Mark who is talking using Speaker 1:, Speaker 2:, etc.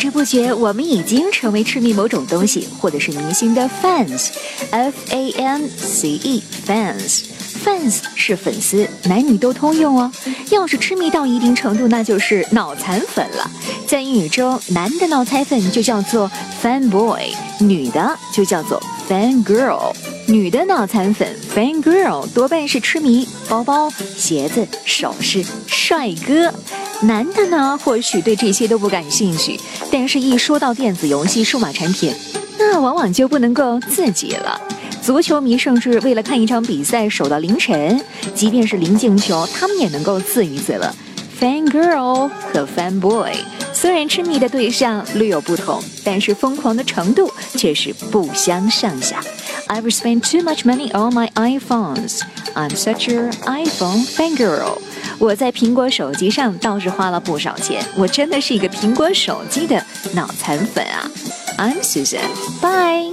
Speaker 1: 不知不觉，我们已经成为痴迷某种东西或者是明星的 fans，f a n c e，fans，fans 是粉丝，男女都通用哦。要是痴迷到一定程度，那就是脑残粉了。在英语中，男的脑残粉就叫做 fan boy，女的就叫做 fan girl。女的脑残粉 fan girl 多半是痴迷包包、鞋子、首饰、帅哥。男的呢，或许对这些都不感兴趣，但是一说到电子游戏、数码产品，那往往就不能够自己了。足球迷甚至为了看一场比赛守到凌晨，即便是零进球，他们也能够自娱自乐。Fan girl 和 fan boy 虽然痴迷的对象略有不同，但是疯狂的程度却是不相上下。I've spent too much money on my iPhones. I'm such a iPhone fan girl. 我在苹果手机上倒是花了不少钱，我真的是一个苹果手机的脑残粉啊！I'm Susan，bye。